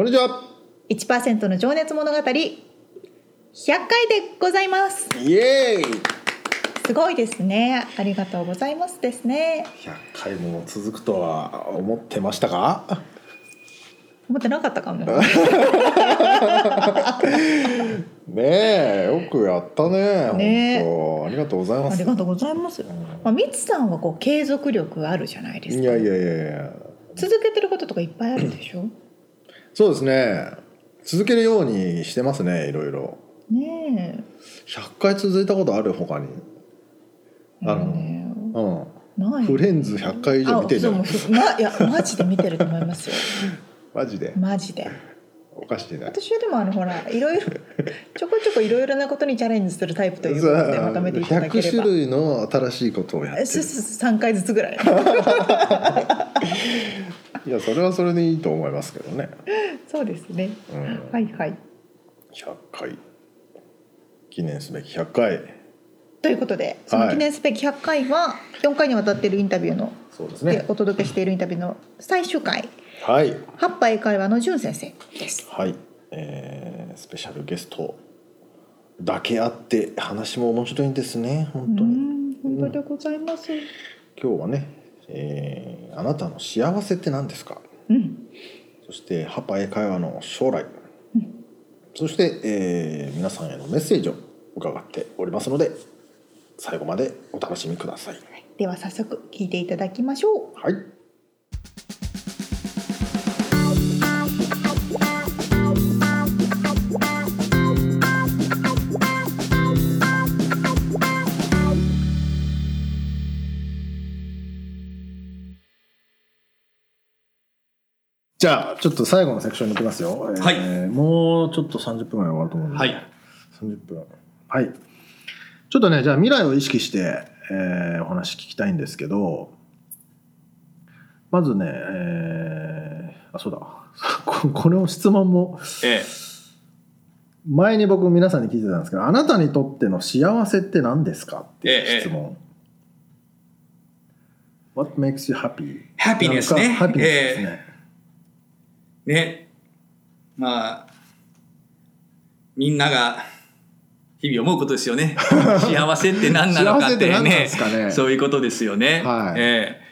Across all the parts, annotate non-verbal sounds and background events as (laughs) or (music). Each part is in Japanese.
こんにちは。1%の情熱物語100回でございますイエーイ。すごいですねありがとうございますですね100回も続くとは思ってましたか？思ってなかったかも (laughs) ねえ、よくやったね。ね本当ありがとうございます。ありがとうございます。まあ、みつさんはこう継続力あるじゃないですか。いやいやいやいや。続けてることとかいっぱいあるでしょ？そうですね。続けるようにしてますね。いろいろ。ね100回続いたことある他に。え。あのねうん。ない。フレンズ100回以上見てんじゃんいやマジで見てると思いますよ。(laughs) マジで？マジで。おかしいね。私はでもあのほらいろいろ (laughs) ちょこちょこいろいろなことにチャレンジするタイプということでまとめていただけれ100ば。種類の新しいことをやってる。すす三回ずつぐらい。(laughs) いや、それはそれでいいと思いますけどね。そうですね。うん。はいはい。100回。記念すべき100回。ということでその記念すべき100回は4回にわたっているインタビューのでそうですね。お届けしているインタビューの最終回。はい。八波英会話の淳先生です。はい、えースペシャルゲストだけあって話も面白いんですね。本当うにん本当でございます。今日はね、えーあなたの幸せって何ですか？うん、そしてハパ英会話の将来、そして、えー皆さんへのメッセージを伺っておりますので最後までお楽しみください。では早速聞いていただきましょう。はいじゃあちょっと最後のセクションに行きますよ、はい。えーもうちょっと30分ぐらい終わると思うんで、はい。30分。はい。ちょっとねじゃあ未来を意識して、えーお話聞きたいんですけどまずね、えーあそうだ。(laughs) ここの質問もえ前に僕皆さんに聞いてたんですけどあなたにとっての幸せって何ですかっていう質問、What makes you happy? え。ハピネスね。ハピネスですえね、えね。まあ、みんなが日々思うことですよね。(laughs) 幸せって何なのかってねすかねそういうことですよね。はいええ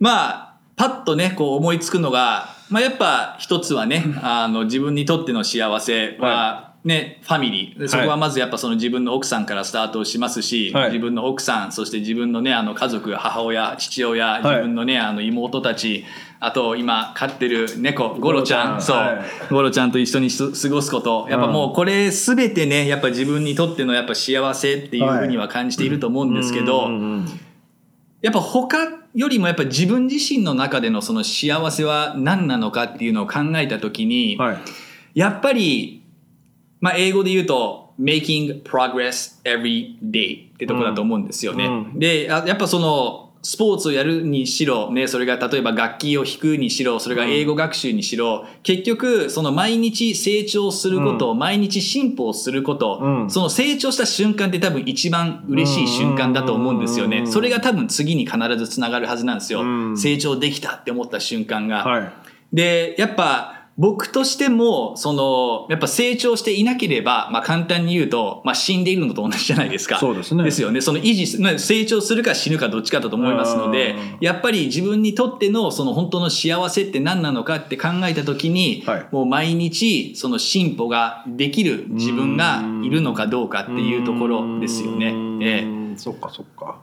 まあ、パッとね、こう思いつくのが、まあやっぱ一つはね、あの自分にとっての幸せは、ね、ファミリー。そこはまずやっぱその自分の奥さんからスタートしますし、はい。自分の奥さん、そして自分のね、あの家族、母親、父親、い。自分のね、あの妹たち、あと今飼ってる猫、ゴロちゃん、そう、ゴロちゃん。はい。ゴロちゃんと一緒にす過ごすこと、やっぱもうこれすべてね、やっぱ自分にとってのやっぱ幸せっていうふうには感じていると思うんですけど、うんうんうんやっぱ他よりもやっぱ自分自身の中でのその幸せは何なのかっていうのを考えたときに、はい。やっぱり、まあ英語で言うと、making progress every day ってとこだと思うんですよね。うんで、あやっぱその、スポーツをやるにしろ、ね、それが例えば楽器を弾くにしろ、それが英語学習にしろ、結局、その毎日成長すること、毎日進歩をすること、うんその成長した瞬間って多分一番嬉しい瞬間だと思うんですよね。うんそれが多分次に必ずつながるはずなんですよ。うん成長できたって思った瞬間が。はいで、やっぱ、僕としても、その、やっぱ成長していなければ、まあ簡単に言うと、まあ死んでいるのと同じじゃないですか。そうですねですよね。その維持成長するか死ぬかどっちかだと思いますのでうん、やっぱり自分にとってのその本当の幸せって何なのかって考えたときに、はいもう毎日その進歩ができる自分がいるのかどうかっていうところですよね。ええんそっかそっか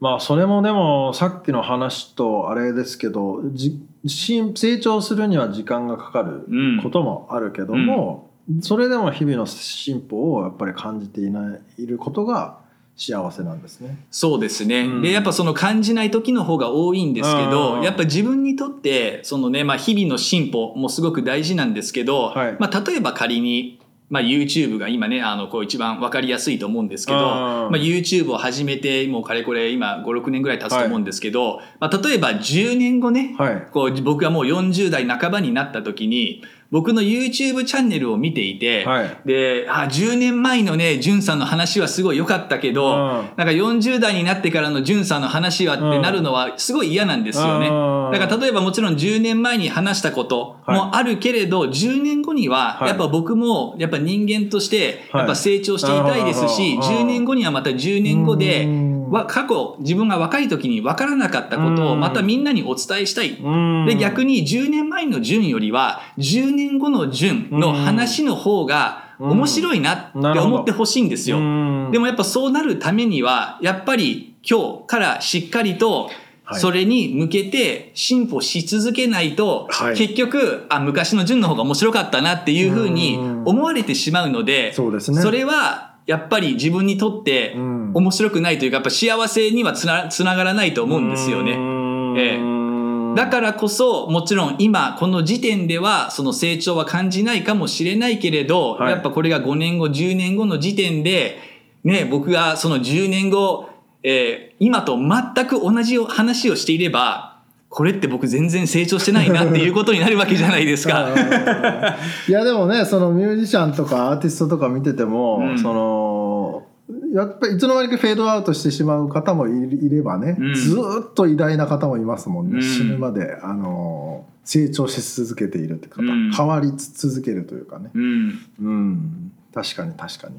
まあそれもでもさっきの話とあれですけどじし成長するには時間がかかるうん。こともあるけども、それでも日々の進歩をやっぱり感じていないいることが幸せなんですね。そうですね、うん。でやっぱその感じない時の方が多いんですけうん。どやっぱ自分にとってそのね、まあ、日々の進歩もすごく大事なんですけど、はい。まあ、例えば仮に、まあ、YouTube が今ねあのこう一番分かりやすいと思うんですけど、うん。まあ、YouTube を始めてもうかれこれ今56年ぐらい経つと思うんですけど、まあ、例えば10年後ね、はい。こう僕がもう40代半ばになった時に僕の YouTube チャンネルを見ていて、はい。であ10年前のねんさんの話はすごい良かったけど、うん。なんか40代になってからのんさんの話はってなるのはすごい嫌なんですよね。うん。だから例えばもちろん10年前に話したこともあるけれど、10年後にははい。やっぱ僕もやっぱ人間としてはい。やっぱ成長していたいですし、うん。10年後にはまた10年後でうんわ過去自分が若い時に分からなかったことをまたみんなにお伝えしたい。で逆にに10年前の順よりは10年後の順の話の方が面白いなって思ってほしいんですよ。でもやっぱそうなるためにはやっぱり今日からしっかりとはい。それに向けて進歩し続けないと、はい。結局あ昔の順の方が面白かったなっていうふうにうん。思われてしまうのでそうですね。それはやっぱり自分にとってうん。面白くないというかやっぱ幸せにはつなつながらないと思うんですよね。ええ。だからこそもちろん今この時点ではその成長は感じないかもしれないけれど、はい。やっぱこれが5年後10年後の時点で、ね、僕がその10年後、えー今と全く同じ話をしていればこれって僕全然成長してないなっていうことになるわけじゃないですか。(laughs) いやでもねそのミュージシャンとかアーティストとか見てても、うん。そのやっぱりいつの間にかフェードアウトしてしまう方もいいればね、うん。ずーっと偉大な方もいますもんね、うん。死ぬまであの成長し続けているって方、うん。変わり続けるというかね。うん。うん。確かに確かに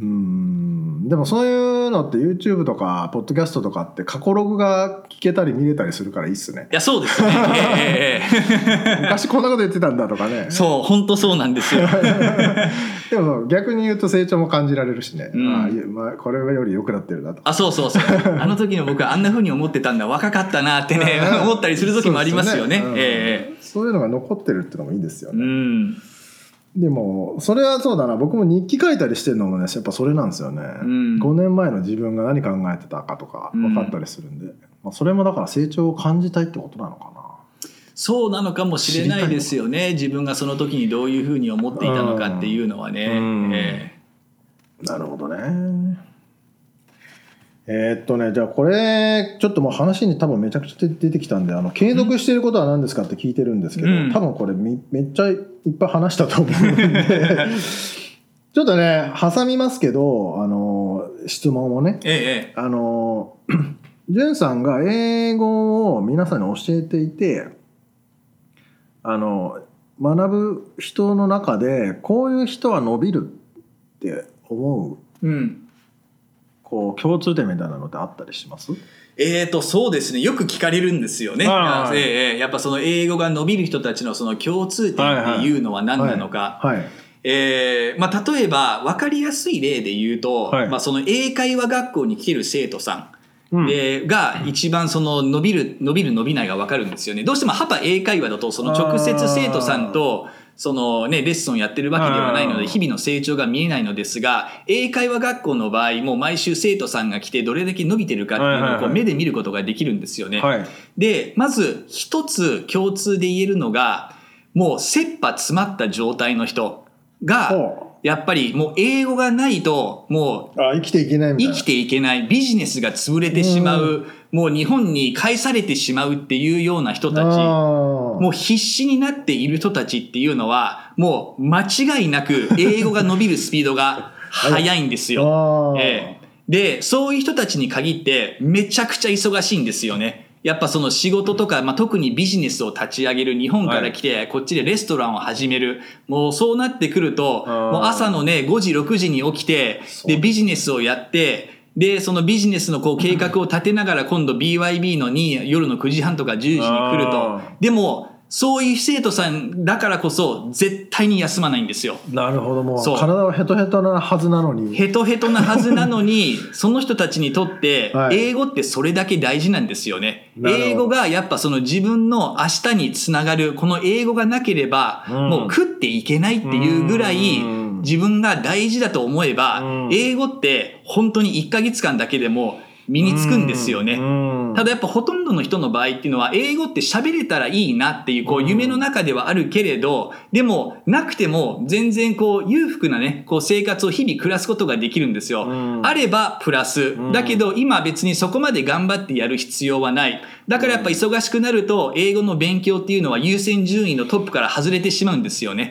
うん。でもそういうのって YouTube とかポッドキャストとかって過去ログが聞けたり見れたりするからいいっすね。いやそうですね。(laughs) 昔こんなこと言ってたんだとかね。えそう本当そうなんですよ。(laughs) でも逆に言うと成長も感じられるしね、うん。まあ、これより良くなってるなと。あそうそうそう。(laughs) あの時の僕はあんな風に思ってたんだ。若かったなってねうん。思ったりする時もありますよね。そうええそういうのが残ってるっていうのもいいですようね、んでもそれはそうだな。僕も日記書いたりしてるのもねやっぱそれなんですよね、うん。5年前の自分が何考えてたかとか分かったりするんで、まあ、それもだから成長を感じたいってことなのかな。そうなのかもしれないですよね。自分がその時にどういうふうに思っていたのかっていうのはね。うん。え。なるほどねえーっとねじゃあこれちょっともう話に多分めちゃくちゃ出てきたんであの継続していることは何ですかって聞いてるんですけど、うん。多分これみめっちゃいっぱい話したと思うんで (laughs) ちょっとね挟みますけどあの質問をね。えええあのじゅんさんが英語を皆さんに教えていてあの学ぶ人の中でこういう人は伸びるって思うえうんこう共通点みたいなのってあったりします？えーとそうですね。よく聞かれるんですよね。あーええええやっぱその英語が伸びる人たちのその共通点っていうのは何なのか。はい。えーまあ、例えば分かりやすい例で言うと、はい。まあ、その英会話学校に来てる生徒さんうん。でが一番その伸びる伸びる伸びないが分かるんですよね。どうしてもハパ英会話だとその直接生徒さんとそのねレッスンやってるわけではないので日々の成長が見えないのですが英会話学校の場合もう毎週生徒さんが来てどれだけ伸びてるかっていうのをこうはい目で見ることができるんですよね。はい。でまず一つ共通で言えるのがもう切羽詰まった状態の人がほやっぱりもう英語がないともうあ生きていけない生きていけない。ビジネスが潰れてしまうもう日本に返されてしまうっていうような人たちももう必死になっている人たちっていうのはもう間違いなく英語が伸びるスピードが速いんですよ。(laughs) ええ。でそういう人たちに限ってめちゃくちゃ忙しいんですよね。やっぱその仕事とか、まあ、特にビジネスを立ち上げる日本から来て、こっちでレストランを始める。もうそうなってくるともう朝のね5時6時に起きてでビジネスをやってでそのビジネスのこう計画を立てながら今度 BYB のに夜の9時半とか10時に来ると。でもそういう生徒さんだからこそ絶対に休まないんですよ。なるほどもうそう。体はヘトヘトなはずなのに。ヘトヘトなはずなのに、その人たちにとって (laughs) は、い。英語ってそれだけ大事なんですよね。なるほど。英語がやっぱその自分の明日につながる、この英語がなければ、うん。もう食っていけないっていうぐらいうん、自分が大事だと思えばうん、英語って本当に1ヶ月間だけでも身につくんですよね。うんただやっぱほとんどの人の場合っていうのは英語って喋れたらいいなっていうこう夢の中ではあるけれど、でもなくても全然こう裕福なね、こう生活を日々暮らすことができるんですよ。うんあればプラスん。だけど今別にそこまで頑張ってやる必要はない。だからやっぱ忙しくなると英語の勉強っていうのは優先順位のトップから外れてしまうんですよね。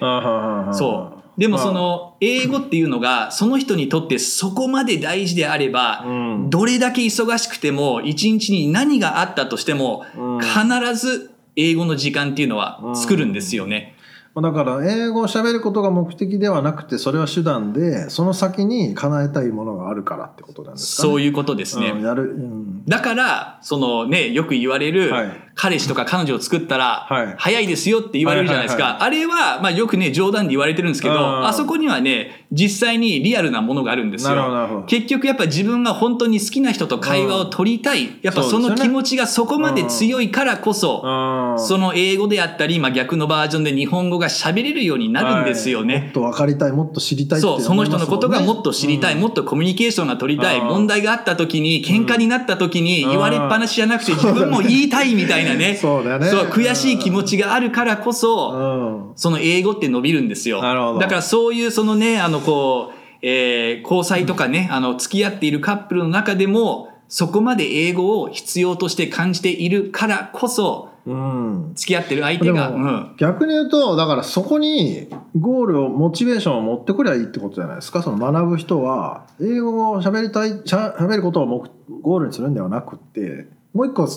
そう。でもその英語っていうのがその人にとってそこまで大事であれば、うんどれだけ忙しくても一日に何があったとしてもうん必ず英語の時間っていうのは作るんですよね。まあだから英語を喋ることが目的ではなくてそれは手段でその先に叶えたいものがあるからってことなんですかね。そういうことですね。うんうんだから、そのね、よく言われるはい、彼氏とか彼女を作ったらはい、早いですよって言われるじゃないですか。あれは、まあよくね、冗談で言われてるんですけど、うん。あそこにはね、実際にリアルなものがあるんですよ。ど。結局やっぱ自分が本当に好きな人と会話を取りたい。やっぱその気持ちがそこまで強いからこそ、うん。その英語であったり、まあ逆のバージョンで日本語が喋れるようになるんですよはいもっね。と分かりたいもっと知りたいってそう、その人のことがもっと知りたい、うん。もっとコミュニケーションが取りたい、うん。問題があった時に、喧嘩になった時にうん言われっぱなしじゃなくて自分も言いたいみたいなね。そうだよね。そう、悔しい気持ちがあるからこそ、うん。その英語って伸びるんですよ。なるほど。だからそういうそのね、あのこう、えー交際とかね、あの付き合っているカップルの中でも、そこまで英語を必要として感じているからこそ、うん。付き合ってる相手でが、うもん。逆に言うとだからそこにゴールをモチベーションを持ってくりゃいいってことじゃないですか？その学ぶ人は英語を喋りたいしゃ喋ることを目ゴールにするんではなくってもう一個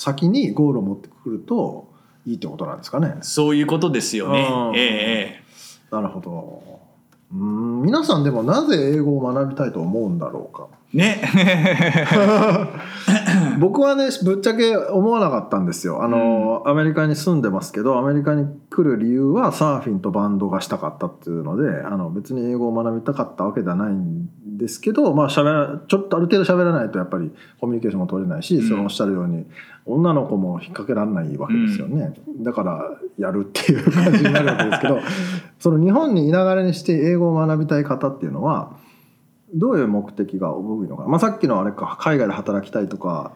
先にゴールを持ってくるといいってことなんですかね。そういうことですよねええなるほど。うん皆さんでもなぜ英語を学びたいと思うんだろうか。ね。(laughs) 僕はねぶっちゃけ思わなかったんですよ。あの、アメリカに住んでますけどアメリカに来る理由はサーフィンとバンドがしたかったっていうのであの別に英語を学びたかったわけではないんですけどまあ喋らちょっとある程度喋らないとやっぱりコミュニケーションも取れないし、うん。そのおっしゃるように女の子も引っ掛けられないわけですよね、だからやるっていう感じになるわけですけど (laughs) その日本にいながらにして英語を学びたい方っていうのはどういう目的が多いのか、まあ、さっきのあれか海外で働きたいとか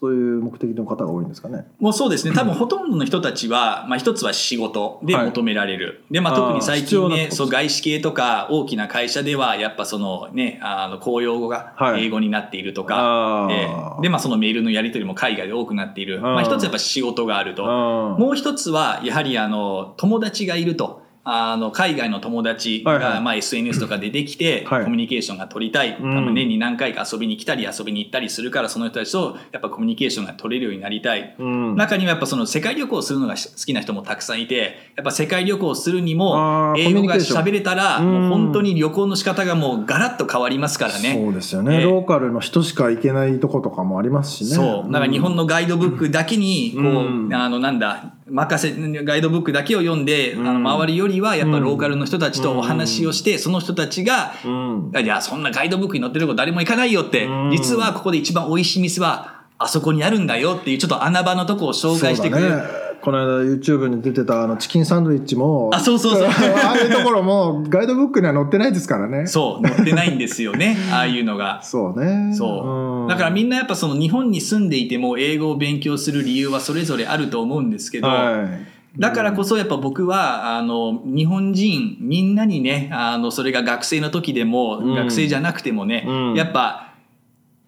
そういう目的の方が多いんですかね。もうそうですね。多分ほとんどの人たちは、まあ一つは仕事で求められる。で、まあ特に最近ねそう外資系とか大きな会社では、やっぱそのね、あの公用語がはい英語になっているとか、あーえーで、まあそのメールのやり取りも海外で多くなっている。まあ一つやっぱ仕事があると。ももう一つは、やはりあの、友達がいると。あの海外の友達が、まあ、SNS とかでできて、はい。コミュニケーションが取りたい、年に何回か遊びに来たり遊びに行ったりするからその人たちとやっぱコミュニケーションが取れるようになりたい、うん、中にはやっぱその世界旅行をするのが好きな人もたくさんいてやっぱ世界旅行をするにあもー英語が喋れたらうん。もう本当に旅行の仕方がもうガラッと変わりますからね。そうですよね、ええ。ローカルの人しか行けないとことかもありますしね。そう。だから日本のガイドブックだけに、こう、うん。あの、なんだ、任せ、ガイドブックだけを読んで、うん。あの、回るよりは、やっぱローカルの人たちとお話をして、その人たちが、うん、いや、そんなガイドブックに載ってるとこ誰も行かないよって、うん。実はここで一番美味しい店は、あそこにあるんだよっていう、ちょっと穴場のとこを紹介してくれる。この間 YouTube に出てたあのチキンサンドイッチもあそうそうそう。ああいうところもガイドブックには載ってないですからね。そう、載ってないんですよね、(laughs) ああいうのが。そうね。そう。ん。だからみんなやっぱその日本に住んでいても英語を勉強する理由はそれぞれあると思うんですけど、はい、だからこそやっぱ僕はあの日本人みんなにねあのそれが学生の時でも、うん。学生じゃなくてもね、うん。やっぱ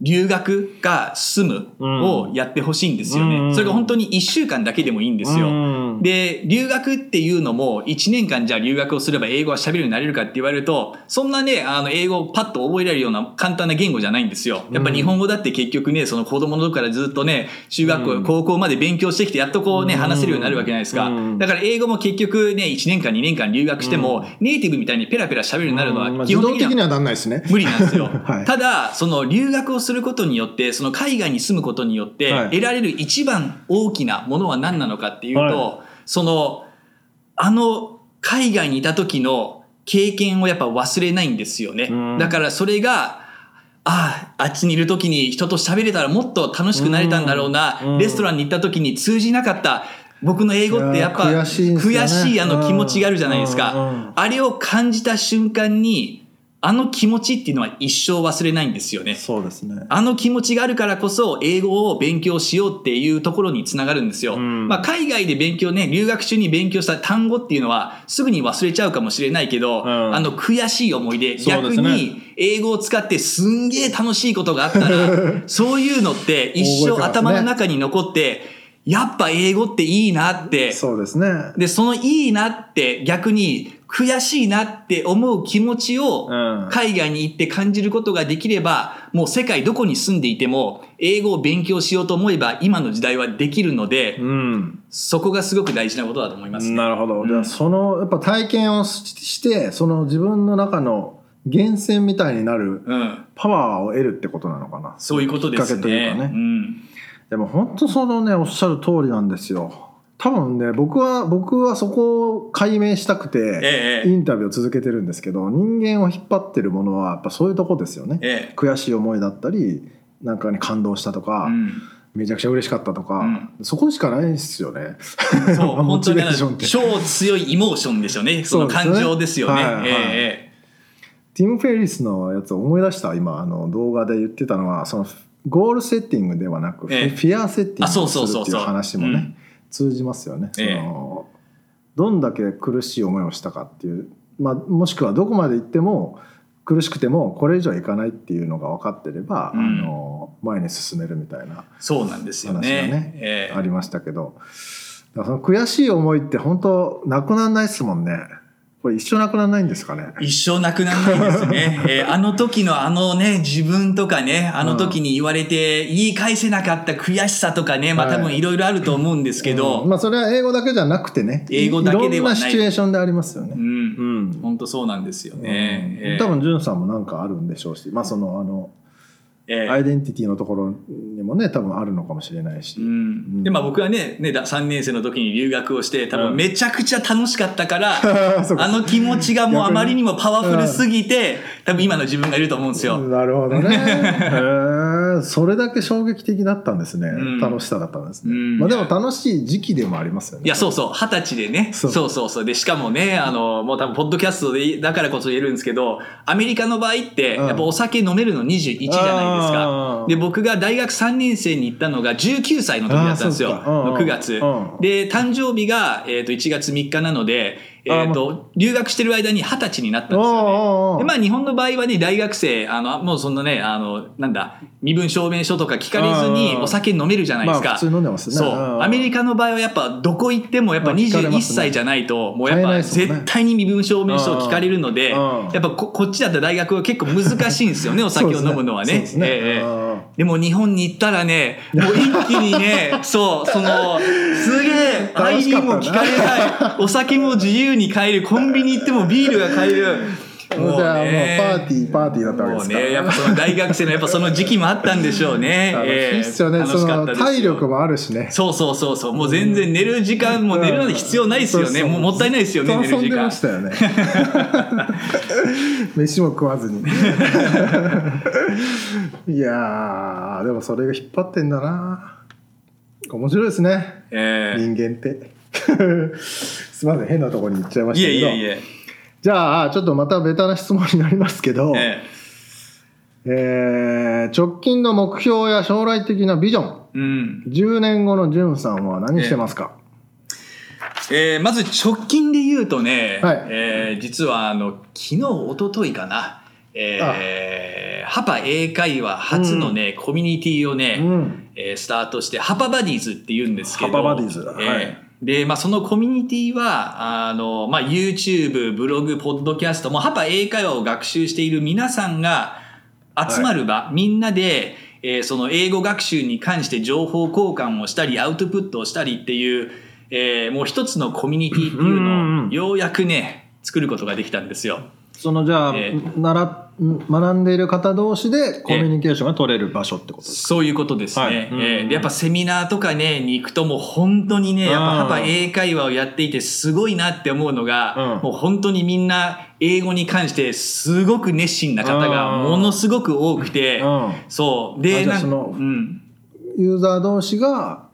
留学が済むをやってほしいんですよね、うん。それが本当に1週間だけでもいいんですよ、うん。で留学っていうのも1年間じゃあ留学をすれば英語は喋るようになれるかって言われるとそんなねあの英語をパッと覚えられるような簡単な言語じゃないんですよ。やっぱ日本語だって結局ねその子供の時からずっとね中学校、うん。高校まで勉強してきてやっとこうねうん。話せるようになるわけじゃないですか、うん。だから英語も結局ね1年間2年間留学しても、ネイティブみたいにペラペラ喋るようになるのは基本的には自動的にはなんないですね。無理なんですよ。(laughs) はい。ただ、その留学をすることによって、その海外に住むことによって、はい。得られる一番大きなものは何なのかっていうと、はそのあの海外にいた時の経験をやっぱ忘れないんですよね。うん。だからそれがあああっちにいる時に人と喋れたらもっと楽しくなれたんだろうな、うん。レストランに行った時に通じなかった。僕の英語ってやっぱ悔しいあの気持ちがあるじゃないですか、あれを感じた瞬間にあの気持ちっていうのは一生忘れないんですよね。そうですね。あの気持ちがあるからこそ英語を勉強しようっていうところにつながるんですよ。うん。まあ、海外で勉強ね、留学中に勉強した単語っていうのはすぐに忘れちゃうかもしれないけど、うん。あの悔しい思い出、ね。逆に英語を使ってすんげえ楽しいことがあったら、(laughs) そういうのって一生頭の中に残って、やっぱ英語っていいなって、そうですね。で、そのいいなって逆に悔しいなって思う気持ちをうん海外に行って感じることができれば、もう世界どこに住んでいても英語を勉強しようと思えば今の時代はできるので、うんそこがすごく大事なことだと思いますね。なるほど、うんじゃあそのやっぱ体験をししてその自分の中の源泉みたいになるうん。パワーを得るってことなのかな？そういうことですきっかけというね。かねうん。でも本当そのねおっしゃる通りなんですよ多分ね僕は僕はそこを解明したくてええインタビューを続けてるんですけど人間を引っ張ってるものはやっぱそういうとこですよね。ええ。悔しい思いだったりなんかに感動したとか、うん。めちゃくちゃ嬉しかったとか、うそこしかないですよね。そう、(laughs) モチ本当にベーションって。超強いイモーションでしょうね。その感情ですよね。ティム・フェリスのやつを思い出した？今あの動画で言ってたのはそのゴールセッティングではなく、ええ。フィアセッティングするっていうそうそうそう。話もね、うん通じますよね、ええ。そのどんだけ苦しい思いをしたかっていう、まあ、もしくはどこまで行っても苦しくてもこれ以上いかないっていうのが分かってれば、うん。あの前に進めるみたいなそうなんですよ話がね。ねええ。ありましたけど、その悔しい思いって本当なくならないですもんねこれ一生なくならないんですかね？一生なくならないですね。えーあの時のあのね、自分とかね、あの時に言われて言い返せなかった悔しさとかね、まあはい。多分いろいろあると思うんですけど、うん。まあそれは英語だけじゃなくてね英語だけではない。ろんなシチュエーションでありますよね。う、ん、うん。本当そうなんですよね。えー。多分んさんもなんかあるんでしょうしまあそのあのえーアイデンティティのところにもね多分あるのかもしれないし、うん、でまあ僕はねねだ3年生の時に留学をして多うん。分めちゃくちゃ楽しかったから、(laughs) そうか。あの気持ちがもうあまりにもパワフルすぎて、多分今の自分がいると思うんですよ。なるほどね (laughs) それだけ衝撃的だったんですね、ん。楽しさだったんですね、うん。まあ、でも楽しい時期でもありますよね。いや、そうそう、二十歳でね。そそううそうそう。で、しかもね、あの、もう多分、ポッドキャストで、だからこそ言えるんですけど、アメリカの場合って、うん。やっぱお酒飲めるの21じゃないですか。で、僕が大学3年生に行ったのが19歳の時だったんですよ。うか。うん。うん9月。うん。で、誕生日が、えっと、1月3日なので、えっと、留学してる間に二十歳になったんですよね。でまあ日本の場合はね大学生あのもうそんなねあのなんだ身分証明書とか聞かれずにうんお酒飲めるじゃないですか、まあ普通飲んでますね。そう。うんアメリカの場合はやっぱどこ行ってもやっぱまあ聞かれ21ますね。歳じゃないともうやっぱ絶対に身分証明書を聞かれるのでうんやっぱここっちだったら大学は結構難しいんですよね (laughs) お酒を飲むのはね。ですね。ええうんでも日本に行ったらねもう一気にねそうそのすげえ楽 ID しかったな。も聞かれない。お酒も自由に買えるコンビニ行ってもビールが買える。じゃあもうパーティーパーティーだったわけもうですから。ねやっぱその大学生のやっぱその時期もあったんでしょうね。(laughs) 楽しええいっすよね、楽そのしかったですよ。体力もあるしね。そうそうそうそう。もう全然寝る時間も寝るので必要ないですよね、もうもったいないですよね寝る時間遊んでましたよね。(laughs) (laughs) 飯も食わずに。いやーでもそれが引っ張ってんだな。面白いですね。ええ。人間ってすみません。変なところに行っちゃいましいたけど。えいえいえ。じゃあちょっとまたベタな質問になりますけど、(laughs) ええ。ー直近の目標や将来的なビジョン。えうん。10年後のじゅんさんは何してますか、えーまず直近で言うとね、はい。えー実はあの昨日一昨日かな、えーハパ英会話初のね、コミュニティをね、うん。えースタートしてハパバディーズって言うんですけど。ハパバディーズ。えーはいで、まあ、そのコミュニティはあの、まあ、YouTube ブログポッドキャストもハパ英会話を学習している皆さんが集まる場、みんなで、えーその英語学習に関して情報交換をしたりアウトプットをしたりっていう、えーもう一つのコミュニティっていうのをようやくね作ることができたんですよ。そのじゃあ、え習ん学んでいる方同士でコミュニケーションが取れる場所ってことですか？そういうことですね。はい。えーうんでやっぱセミナーとかね、に行くともう本当にね、やっぱあーパパ英会話をやっていてすごいなって思うのが、うん。もう本当にみんな英語に関してすごく熱心な方がものすごく多くて、うん。そう。で、なんあじゃあそのうん。ユーザー同士が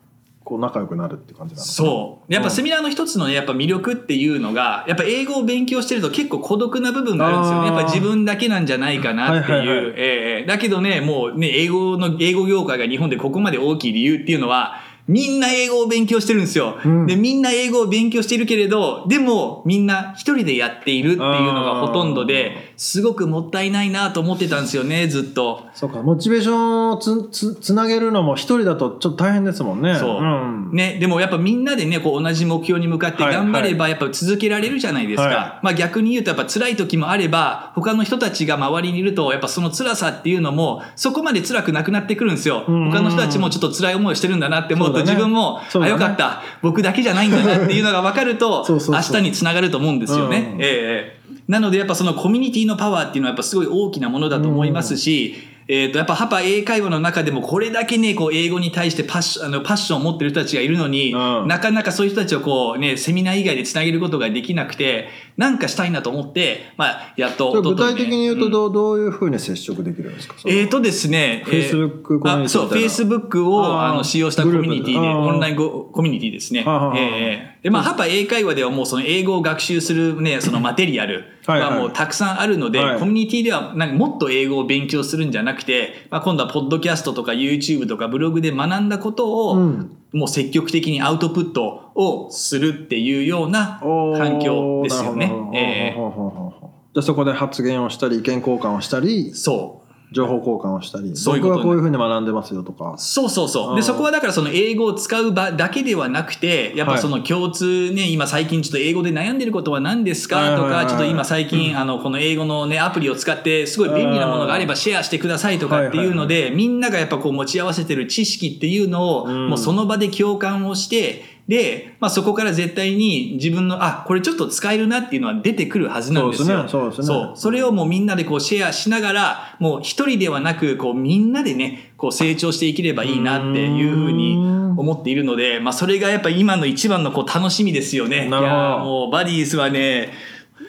こう仲良くなるって感じなのそう。やっぱセミナーの一つのね、やっぱ魅力っていうのが、やっぱ英語を勉強してると結構孤独な部分があるんですよね。やっぱ自分だけなんじゃないかなっていう。はいはいはいええだけどね、もうね、英語の、英語業界が日本でここまで大きい理由っていうのは、みんな英語を勉強してるんですよ。うんで、みんな英語を勉強しているけれど、でもみんな一人でやっているっていうのがほとんどで、すごくもったいないなと思ってたんですよね、ずっと。そうかモチベーションをつつつなげるのも一人だとちょっと大変ですもんね。そう。うん。ね、でもやっぱみんなでね、こう同じ目標に向かってはい頑張ればやっぱ続けられるじゃないですか。はまあ逆に言うとやっぱ辛い時もあれば、他の人たちが周りにいるとやっぱその辛さっていうのもそこまで辛くなくなってくるんですよ。うんうん他の人たちもちょっと辛い思いをしてるんだなって思うと自分も、ね。あ、よかった。僕だけじゃないんだなっていうのが分かると、(laughs) そうそう明そう。日につながると思うんですよね。うん。ええええなのでやっぱそのコミュニティのパワーっていうのはやっぱすごい大きなものだと思いますし、えっ、と、やっぱハパ英会話の中でもこれだけね、こう英語に対してパッション、あの、パッションを持ってる人たちがいるのに、うん。なかなかそういう人たちをこうね、セミナー以外でつなげることができなくて、なんかしたいなと思って、まあ、やっと、それ具体的に言うとんどう,、どういうふうに接触できるんですか？えーとですね、えー Facebook コミュニティあそう、Facebook をあの使用したコミュニティで、オンラインゴコミュニティですね。はあはあえーで、まあ、ハパ英会話ではもうその英語を学習するね、(laughs) そのマテリアルはいはい。はもうたくさんあるので、はい。コミュニティではなんかもっと英語を勉強するんじゃなくて、まあ、今度はポッドキャストとか YouTube とかブログで学んだことを、うん。もう積極的にアウトプットをするっていうような環境ですよね。えほうほうほうほうほう。じゃあそこで発言をしたり意見交換をしたり。ーそう。情報交換をしたりそういうこと僕はこういうふうに学んでますよとか。そうそうそう。で、うん。そこはだからその英語を使う場だけではなくて、やっぱその共通ね、今最近ちょっと英語で悩んでることは何ですかとか、ちょっと今最近あの、この英語のね、アプリを使ってすごい便利なものがあればシェアしてくださいとかっていうので、みんながやっぱこう持ち合わせてる知識っていうのを、うん。もうその場で共感をして、で、まあそこから絶対に自分の、あ、これちょっと使えるなっていうのは出てくるはずなんですよ。そうですね。そう。ですね。そう。それをもうみんなでこうシェアしながら、もう一人ではなく、こうみんなでね、こう成長していければいいなっていうふうに思っているので、まあそれがやっぱ今の一番のこう楽しみですよね。なるほど。いやーもうバディーズはね、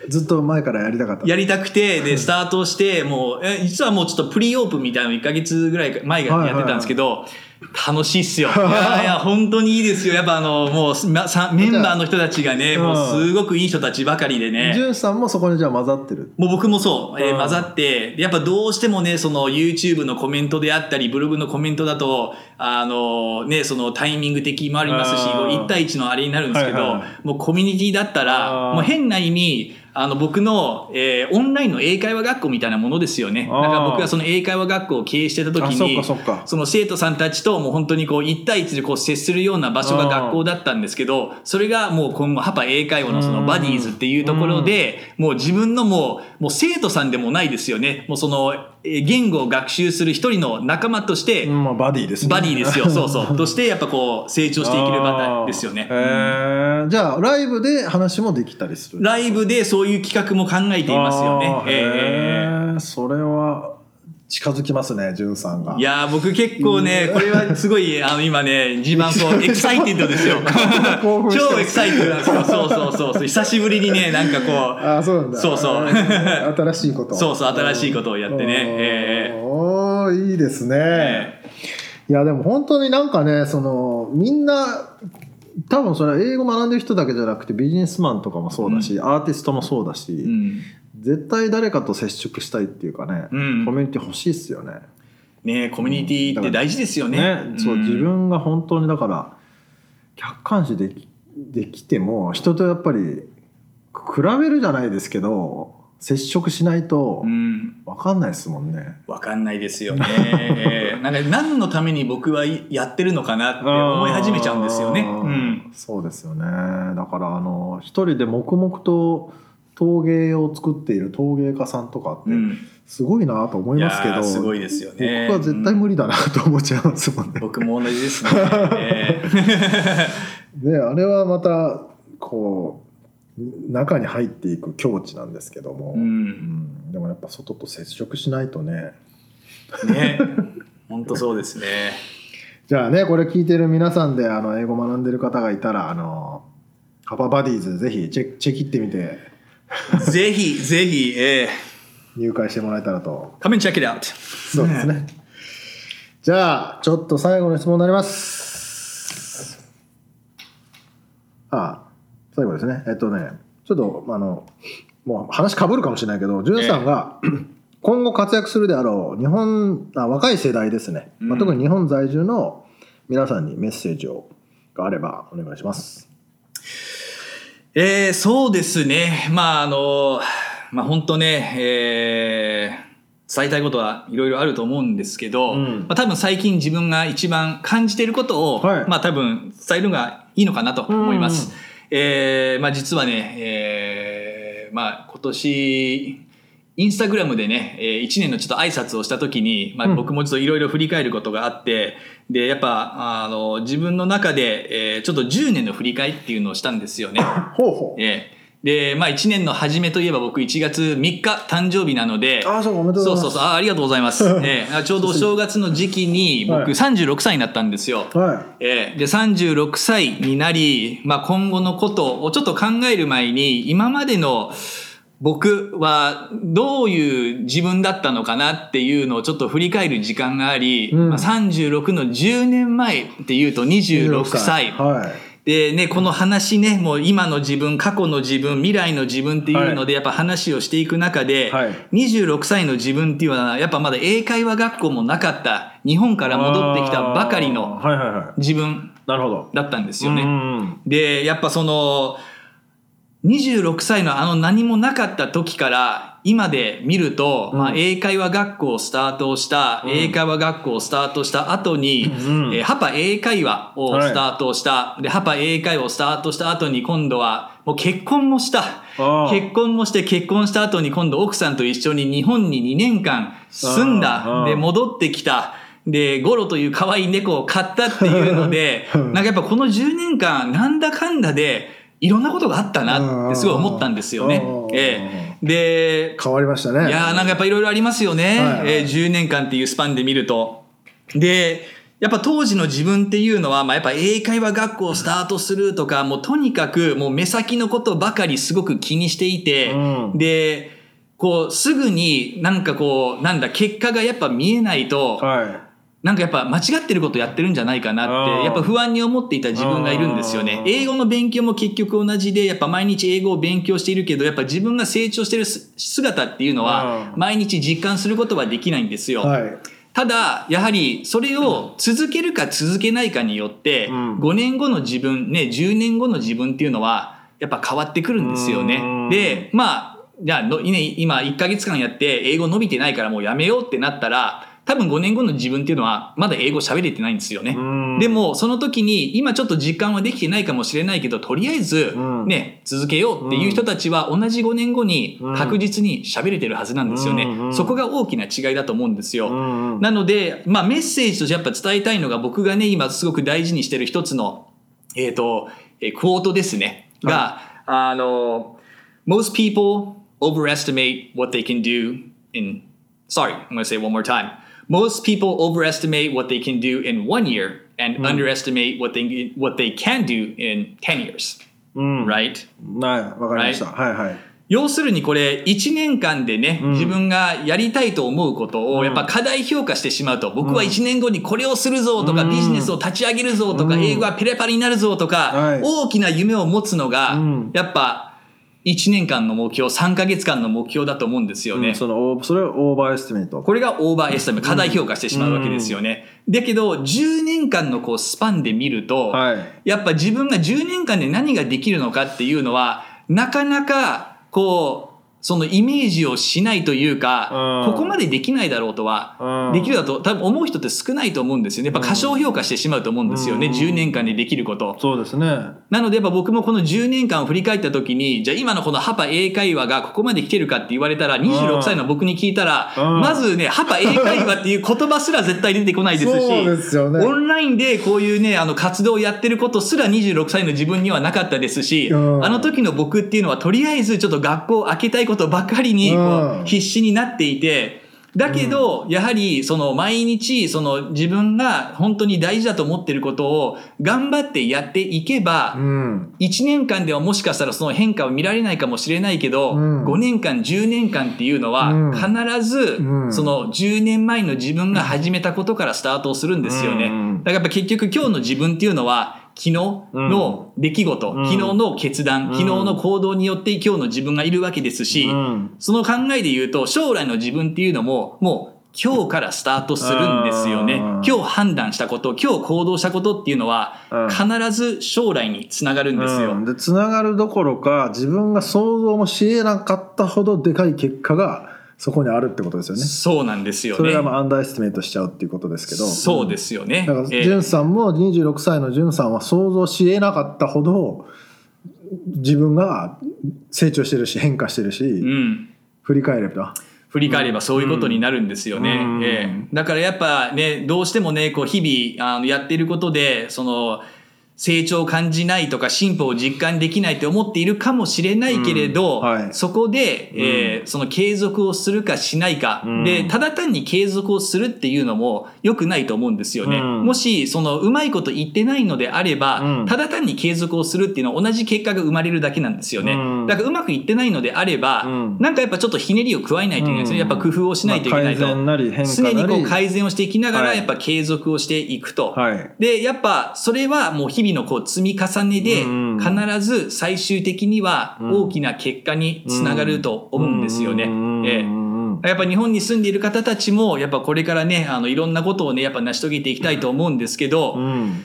ずっと前からやりたかった。やりたくて、で、スタートして、もう、え実はもうちょっとプリオープンみたいなの1ヶ月ぐらい前がやってたんですけど、楽しいっすよ。(laughs) いやいや、本当にいいですよ。やっぱあの、もう、まさメンバーの人たちがね、もうすごくいい人たちばかりでね。じゅんさんもそこにじゃあ混ざってる？もう僕もそう、えーうん。混ざって、やっぱどうしてもね、その YouTube のコメントであったり、ブログのコメントだと、あのね、そのタイミング的もありますし、あー1対1のあれになるんですけど、はいはいはもうコミュニティだったあら、ーもう変な意味、あの僕の、えーオンラインの英会話学校みたいなものですよね。だから僕がその英会話学校を経営してた時にかそっか、その生徒さんたちともう本当にこう1対1でこう接するような場所が学校だったんですけど、それがもう今後ハパ英会話のそのバディーズっていうところで、もう自分のもう、もう生徒さんでもないですよね。もうそのえー言語を学習する一人の仲間として、うんまあバディですね。バディですよ。(laughs) そうそう。としてやっぱこう成長していける場ですよね。じゃあライブで話もできたりするライブでそういう企画も考えていますよね。あ。ーえー。それは近づきますねじゅんさんが。いやー僕結構ね、これはすごい、あの今ね、一番こう、 excited ですよ。超 excited なんですよ。そうそうそうそう。久しぶりにね、なんかこあーそうなんだ。そうそう。あ (laughs) ー新しいこと。そうそう新しいことをやってね。ええおーいいですね、え。いやでも本当になんかねそのみんな多分それは英語学んでる人だけじゃなくてビジネスマンとかもそうだし、アーティストもそうだし、う、うん。絶対誰かと接触したいっていうかね、うんコミュニティ欲しいっすよね。ねコミュニティって大事ですよね。ねそううん自分が本当にだから客観視できできても人とやっぱり比べるじゃないですけど接触しないとうん。分かんないですもんね。わかんないですよね。え (laughs) えなんか何のために僕はやってるのかなって思い始めちゃうんですよね。うん。そうですよねだからあの一人で黙々と陶芸を作っている陶芸家さんとかってうん。すごいなと思いますけど、すごいですよね。僕は絶対無理だなと思っちゃいますもんね。僕も同じですね。ええであれはまたこう中に入っていく境地なんですけども、うん。うん。でもやっぱ外と接触しないとね。ね。(laughs) 本当そうですね。じゃあねこれ聞いてる皆さんであの英語学んでる方がいたらあのハパバディーズぜひチェチェキってみて。ぜひぜひ、え入会してもらえたらと。ー、come and check it out そうですね。じゃあ、ちょっと最後の質問になります。あ最後ですね。えっとね、ちょっと、あの、もう話かぶるかもしれないけど、ジュンさんが、今後活躍するであろう日本あ若い世代ですね、まあ、特に日本在住の皆さんにメッセージをがあればお願いします。えー、そうですね。まあ、あの、まあ、本当ね、えー、伝えたいことはいろいろあると思うんですけど、うんまあ、多分最近自分が一番感じていることを、はいまあ、多分伝えるのがいいのかなと思います。うんえーまあ、実はね、えー、まあ、今年、インスタグラムでね、えー、1年のちょっと挨拶をした時に、まあ、うん僕もちょっといろいろ振り返ることがあって、で、やっぱ、あの、自分の中で、えーちょっと10年の振り返りっていうのをしたんですよね。ほうほう。ええで、まあ1年の初めといえば僕1月3日誕生日なので、ああ、そうか、おめでとうございます。そうそうそう、あありがとうございます。(laughs) ええちょうどお正月の時期に僕はい36歳になったんですよ。はええで、36歳になり、まあ今後のことをちょっと考える前に、今までの僕はどういう自分だったのかなっていうのをちょっと振り返る時間があり、うんまあ、36の10年前っていうとい。26歳。はい。でね、この話ね、もう今の自分、過去の自分、未来の自分っていうので、やっぱ話をしていく中で、はい26歳の自分っていうのは、やっぱまだ英会話学校もなかった、日本から戻ってきたばかりの。自分。だったんですうんよね。うんで、やっぱその、26歳のあの何もなかった時から今で見ると、うん。まあ、英会話学校をスタートした、うん。英会話学校をスタートした後に、うんえーハパ英会話をスタートした、でハパ英会話をスタートした後に今度はもう結婚もした。結婚もして結婚した後に今度奥さんと一緒に日本に2年間住んあだーで戻ってきた。でゴロという可愛い猫を飼ったっていうのでうん。なんかやっぱこの10年間なんだかんだでいろんなことがあったなってすごい思ったんですよね。うん。ええ。で変わりましたね。いやーなんかやっぱいろいろありますよね、はいはい。えー10年間っていうスパンで見ると。でやっぱ当時の自分っていうのは、まあ、やっぱ英会話学校をスタートするとかもうとにかくもう目先のことばかりすごく気にしていて、うん。でこうすぐになんかこうなんだ結果がやっぱ見えないと、はなんかやっぱ間違ってることやってるんじゃないかなってやっぱ不安に思っていた自分がいるんですよね英語の勉強も結局同じでやっぱ毎日英語を勉強しているけどやっぱ自分が成長してるす姿っていうのは毎日実感することはできないんですよ。い。はい。ただやはりそれを続けるか続けないかによってうん5年後の自分ね10年後の自分っていうのはやっぱ変わってくるんですようんね。でまあじゃあのね今1ヶ月間やって英語伸びてないからもうやめようってなったら多分5年後の自分っていうのはまだ英語喋れてないんですよね。うん。でもその時に今ちょっと実感はできてないかもしれないけどとりあえずうん。ね続けようっていう人たちは同じ5年後に確実に喋れてるはずなんですよね。うんそこが大きな違いだと思うんですよ。うんうん。なので、まあ、メッセージとしてやっぱ伝えたいのが僕がね今すごく大事にしてる一つの、えーとえークォートですね。が、あの Most people overestimate what they can do in sorry I'm going to say one more time Most people overestimate what they can do in one year and underestimate what they what they can do in 10 years. うん。right? はい、わかりました。はいはい。要するにこれ1年間でね、うん。自分がやりたいと思うことうん。をやっぱ過大評価してしまうと、僕は1年後にこれをするぞとか、うん。ビジネスを立ち上げるぞとか、うん。英語はペラペラになるぞとか、はい。大きな夢を持つのが、うん。やっぱ1年間の目標3ヶ月間の目標だと思うんですよね。うんそのそれを overestimate。これが overestimate 過大評価してしまうわけですよね。だけど10年間のこうスパンで見ると、はい。やっぱ自分が10年間で何ができるのかっていうのはなかなかこうそのイメージをしないというか、うん。ここまでできないだろうとは、うん。できるだと多分思う人って少ないと思うんですよね。やっぱ過小評価してしまうと思うんですよね。うん。10年間でできること。そうですね。なのでやっぱ僕もこの10年間を振り返った時に、じゃあ今のこのハパ英会話がここまで来てるかって言われたら、26歳の僕に聞いたら、うん。まずね、ハパ英会話っていう言葉すら絶対出てこないですし、そうですよね。オンラインでこういうね、あの活動をやってることすら26歳の自分にはなかったですし、うん。あの時の僕っていうのはとりあえずちょっと学校を開けたいことばかりにこう必死になっていて、だけど、やはり、その、毎日、その、自分が本当に大事だと思ってることを、頑張ってやっていけば、うん。1年間ではもしかしたらその変化を見られないかもしれないけど、うん。5年間10年間っていうのはうん。必ずうん。その10年前の自分が始めたことからスタートをするんですよね。うん。だからやっぱ結局今日の自分っていうのは昨日の出来事、うん。昨日の決断、うん。昨日の行動によって今日の自分がいるわけですし、うん。その考えで言うと将来の自分っていうのももう今日からスタートするんですよね。うん。今日判断したこと、今日行動したことっていうのはうん。必ず将来につながるんですよ。うん。でつながるどころか自分が想像もしえなかったほどでかい結果がそこにあるってことですよね。そうなんですよね。それがまあ underestimate しちゃうっていうことですけど。そうですよね。だから、ええジュンさんも26歳のジュンさんは想像しえなかったほど自分が成長してるし変化してるし、うん。振り返れば振り返ればそういうことになるんですよね。うんええだからやっぱね、どうしてもね、こう日々あのやっていることで、その、成長を感じないとか進歩を実感できないって思っているかもしれないけれど、うんはい。そこで、えーその継続をするかしないか、うん。で、ただ単に継続をするっていうのも良くないと思うんですよね。うん。もし、そのうまいこと言ってないのであれば、うん。ただ単に継続をするっていうのは同じ結果が生まれるだけなんですよね。うんだからうまくいってないのであれば、うんなんかやっぱちょっとひねりを加えないといけないですね。うんやっぱ工夫をしないといけないと。まあ常にこう改善をしていきながら、はいやっぱ継続をしていくと。はい。で、やっぱそれはもう日々のこう積み重ねで、うん必ず最終的には大きな結果につながると思うんですよね。ええやっぱ日本に住んでいる方たちも、やっぱこれからね、あの、いろんなことをね、やっぱ成し遂げていきたいと思うんですけど、うん。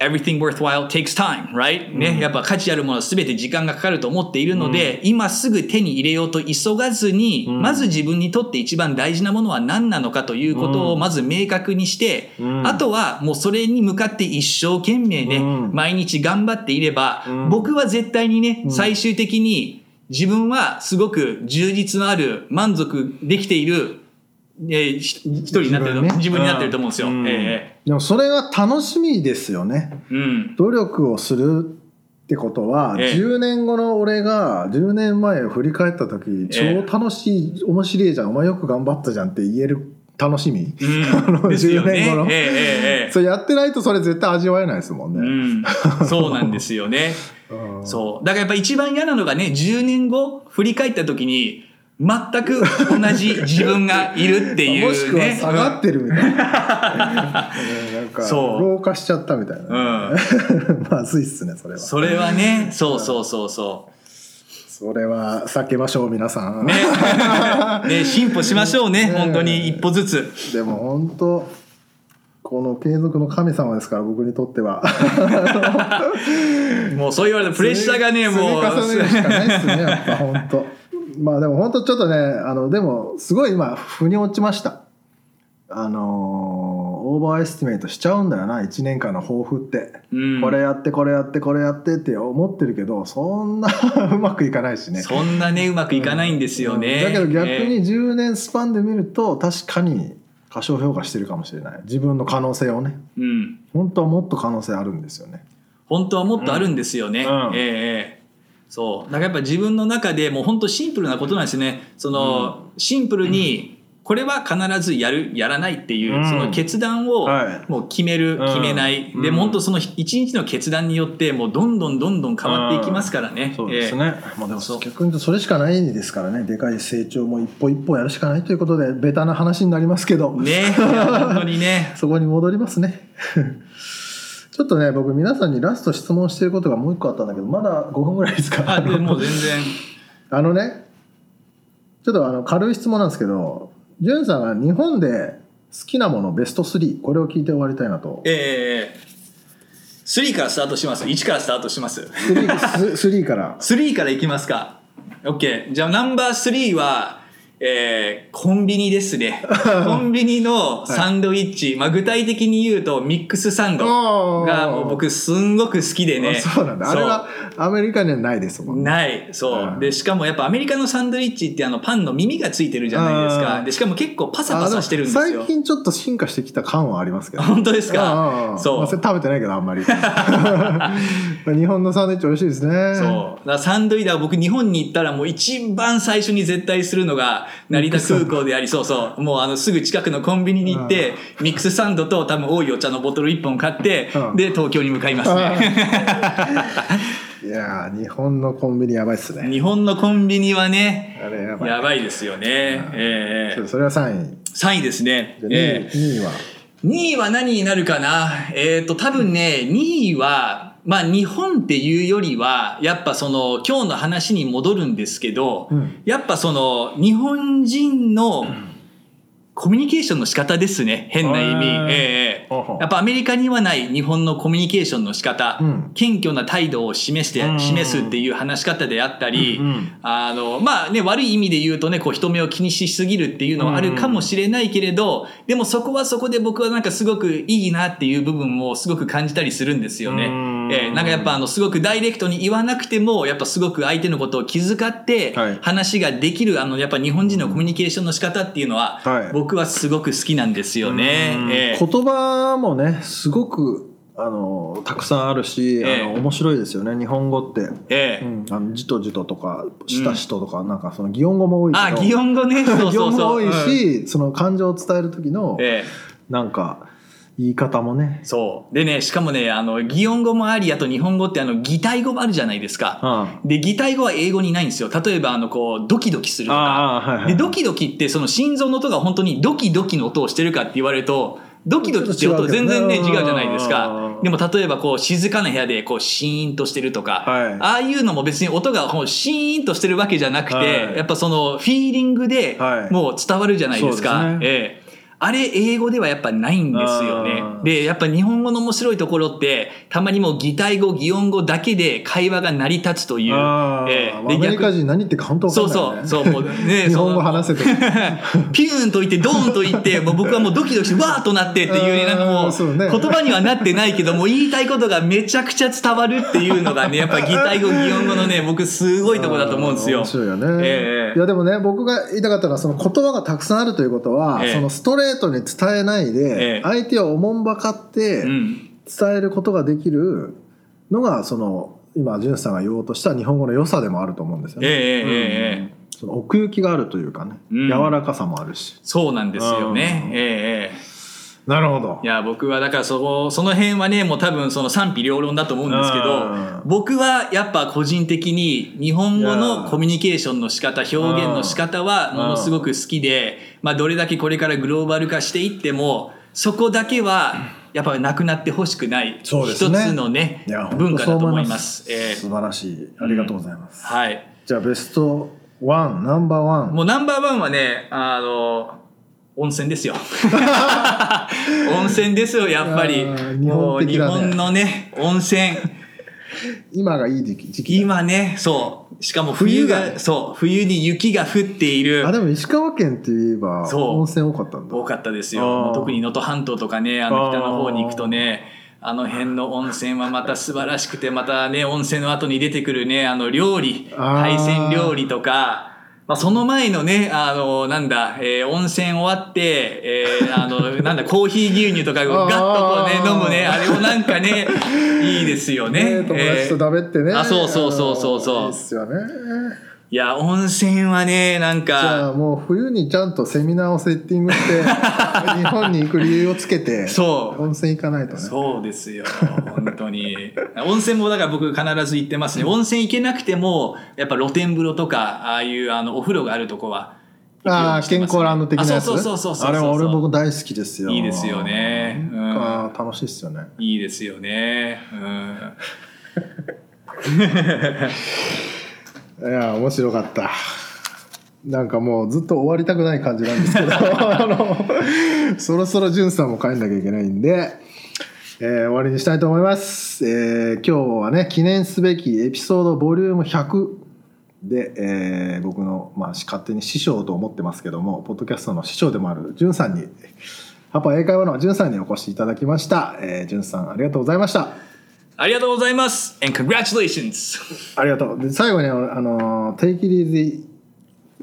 Everything worthwhile takes time, right? ね、やっぱ価値あるものは全て時間がかかると思っているので、今すぐ手に入れようと急がずに、うん。まず自分にとって一番大事なものは何なのかということをまず明確にして、うん。あとはもうそれに向かって一生懸命ね、うん。毎日頑張っていれば、うん。僕は絶対にね、ん。最終的に自分はすごく充実のある、満足できている、えーひ一人になってると、自分,、ねになってると思うんですよ。うんえでもそれが楽しみですよね。えうん。努力をするってことは、ええ10年後の俺が10年前を振り返った時超ええ楽しい面白いじゃんお前よく頑張ったじゃんって言える楽しみ、うん、(laughs) ですよ10年ね後の。ええええええそれやってないとそれ絶対味わえないですもんね。うん、そうなんですよね。(laughs) うんそう。だからやっぱ一番嫌なのがね、10年後振り返った時に、全く同じ自分がいるっていうね。もしくは下がってるみたいな。(laughs) なんかそう老化しちゃったみたいな。(laughs) まずいっすねそれは。それはね、そうそうそうそそれは避けましょう皆さん。う。ね。ね、進歩しましょうね、(laughs) ね本当に一歩ずつ。でも本当この継続の神様ですから僕にとっては。もうそう言われるとプレッシャーがね、もう。積み重ねるしかないですねやっぱ本当。まあでも本当ちょっとねあのでもすごい今腑に落ちました。あのー overestimate しちゃうんだよな1年間の抱負って、うん。これやってこれやってこれやってって思ってるけどそんな (laughs) うまくいかないしね。そんなね、うまくいかないんですよね。だけど逆え。えに10年スパンで見ると確かに過小評価してるかもしれない。自分の可能性をね。うん。本当はもっと可能性あるんですよね。本当はもっとあるんですよね。ええそう。だからやっぱ自分の中でもう本当シンプルなことなんですよね。その、シンプルに、これは必ずやる、やらないっていう、うん。その決断をはい。もう決める、うん。決めない。で、うん。も本当その一日の決断によって、もうどんどんどんどん変わっていきますからね。そうですえね、まあでも逆に言うとそれしかないですからね。でかい成長も一歩一歩やるしかないということ。でベタな話になりますけど。えね本当にね。(laughs) そこに戻りますねちょっとね僕皆さんにラスト質問してることがもう一個あったんだけどまだ5分ぐらいですか？(laughs) あ、でもう全然。あのねちょっとあの軽い質問なんですけどじゅんさんが日本で好きなものベスト3これを聞いて終わりたいなとええ3からスタートします。1からスタートします。3, 3から (laughs) 3からいきますか。OK じゃあナンバー3はえーコンビニですね。(laughs) コンビニのサンドイッチ、まあ具体的に言うとミックスサンドがもう僕すんごく好きでね。あそうなんだあれはアメリカにはないですもんねない。そうう。んで、しかもやっぱアメリカのサンドイッチってあのパンの耳がついてるじゃないですあか。ーで、しかも結構パサパサしてるんですよも最。近ちょっと進化してきた感はありますけど本当ですか？そうまあそれ食べてないけどあんまり (laughs) 日本のサンドイッチ美味しいですねそう。だサンドイッチは僕日本に行ったらもう一番最初に絶対するのが成田空港であり、そうそう。もうあのすぐ近くのコンビニに行って、ミックスサンドと多分多いお茶のボトル1本買ってう、ん。で、東京に向かいますね。(laughs) いやー日本のコンビニやばいっすね。日本のコンビニはね、あれやばい。やばいですよね。ええ。それは3位。3位ですね。じゃあええ。2, 位2位は？2位は何になるかな？えっ、と、多分ね、2位は、まあ日本っていうよりは、やっぱその今日の話に戻るんですけど、うん。やっぱその日本人のコミュニケーションの仕方ですね。変な意味。ええほうほう。やっぱアメリカにはない日本のコミュニケーションの仕方、うん。謙虚な態度を示して、うん。示すっていう話し方であったり、うん。うん。あの、まあね、悪い意味で言うとね、こう人目を気にしすぎるっていうのはあるかもしれないけれど、でもそこはそこで僕はなんかすごくいいなっていう部分もすごく感じたりするんですよね。うん。えーなんかやっぱあの、すごくダイレクトに言わなくても、やっぱすごく相手のことを気遣ってはい、話ができる、あの、やっぱ日本人のコミュニケーションの仕方っていうのははい、僕はすごく好きなんですよね。うん。えー言葉もねすごくあのたくさんあるし、ええ。あの面白いですよね日本語って。えーうん、あのじとじととかしたしととか、なんかその擬音語も多いけどあ、擬音語ね。そう擬そうそう。音も多いうん。し、その感情を伝える時の、えーなんか言い方もね、そう。でね、しかもね、あの、擬音語もあり、あと日本語ってあの、擬態語もあるじゃないですか。うん、で、擬態語は英語にないんですよ。例えば、あの、こう、ドキドキするとか。はいはいで、ドキドキって、その心臓の音が本当にドキドキの音をしてるかって言われると、ドキドキって音全然ね、違うじゃないですか。でも、例えば、こう、静かな部屋で、こう、シーンとしてるとか、はいああいうのも別に音がこうシーンとしてるわけじゃなくて、はいやっぱその、フィーリングではいもう伝わるじゃないですか。そうですねええあれ英語ではやっぱないんですよね。で、やっぱ日本語の面白いところって、たまにもう擬態語、擬音語だけで会話が成り立つという。あーええ。アメリカ人何言ってるか本当わかそうそう、そう、もうね、(laughs) 日本語話せて。るピューンと言って、ドーンと言って、も (laughs) う僕はもうドキドキして、わーっとなってっていう、なんかもう、ね。言葉にはなってないけど、もう言いたいことがめちゃくちゃ伝わるっていうのがね、やっぱ擬態語、擬音語のね、(laughs) 僕すごいところだと思うんですよ。面。白いよね、ええ。いやでもね僕が言いたかったのはその言葉がたくさんあるということは、ええ。そのストレートに伝えないえでえ相手をおもんばかってうん。伝えることができるのがその今潤さんが言おうとした日本語の良さでもあると思うんですよね。ええええええうんその奥行きがあるというかね、うん柔らかさもあるし。そうなんですよね。うんええええなるほど。いや僕はだからそこその辺はねもう多分その賛否両論だと思うんですけどうん。僕はやっぱ個人的に日本語いのや。コミュニケーションの仕方表現の仕方はものすごく好きで、まあ、どれだけこれからグローバル化していってもそこだけはやっぱりなくなってほしくない。一つのねいや本当文化だと思いま。す。ええ。素晴らしい。ありがとうございます。はい。じゃあベストワンナンバーワン。もうナンバーワンはね、あの、温泉ですよ。(laughs) 温泉ですよ、やっぱり。もう日本のね、温泉。今がいい時期時期だ今ね、そう。しかも冬が、冬がそう、冬に雪が降っているあ。でも石川県って言えば温泉多かったんだ多かったですよ。特に能登半島とかね、あの北の方に行くとね、あの辺の温泉はまた素晴らしくて、またね、温泉の後に出てくるね、あの料理、海鮮料理とか、まあ、その前のね、あの、なんだ、えー温泉終わって、えーあの、(laughs) なんだ、コーヒー牛乳とかをガッとこうね、飲むね、あれもなんかね、(laughs) いいですよね。ね友達と食べってね、えー。あそうそうそうそうそう。いいっすよねいや、温泉はね、なんじゃか、あもう冬にちゃんとセミナーをセッティングして (laughs) 日本に行く理由をつけてそう。温泉行かないとねそうですよ、本当に。温泉もだから僕必ず行ってますね。温泉行けなくても、やっぱ露天風呂とか、ああいうあのお風呂があるとこはああ健康ランド的なやつ？あそうそうそうそうそうあれは俺僕大好きですよいいですよねうん楽しいですよねいいですよね。うん。(laughs) いや面白かったなんかもうずっと終わりたくない感じなんですけどあのそろそろんさんも帰んなきゃいけないんで、えー終わりにしたいと思います、えー今日はね記念すべきエピソードボリューム100で、えー僕の、まあ、勝手に師匠と思ってますけどもポッドキャストの師匠でもあるじゅんさんにハパ英会話のじゅんさんにお越しいただきました。えー、さんありがとうございました。ありがとうございます。And congratulations! ありがとう。で最後にあのあの Take it easy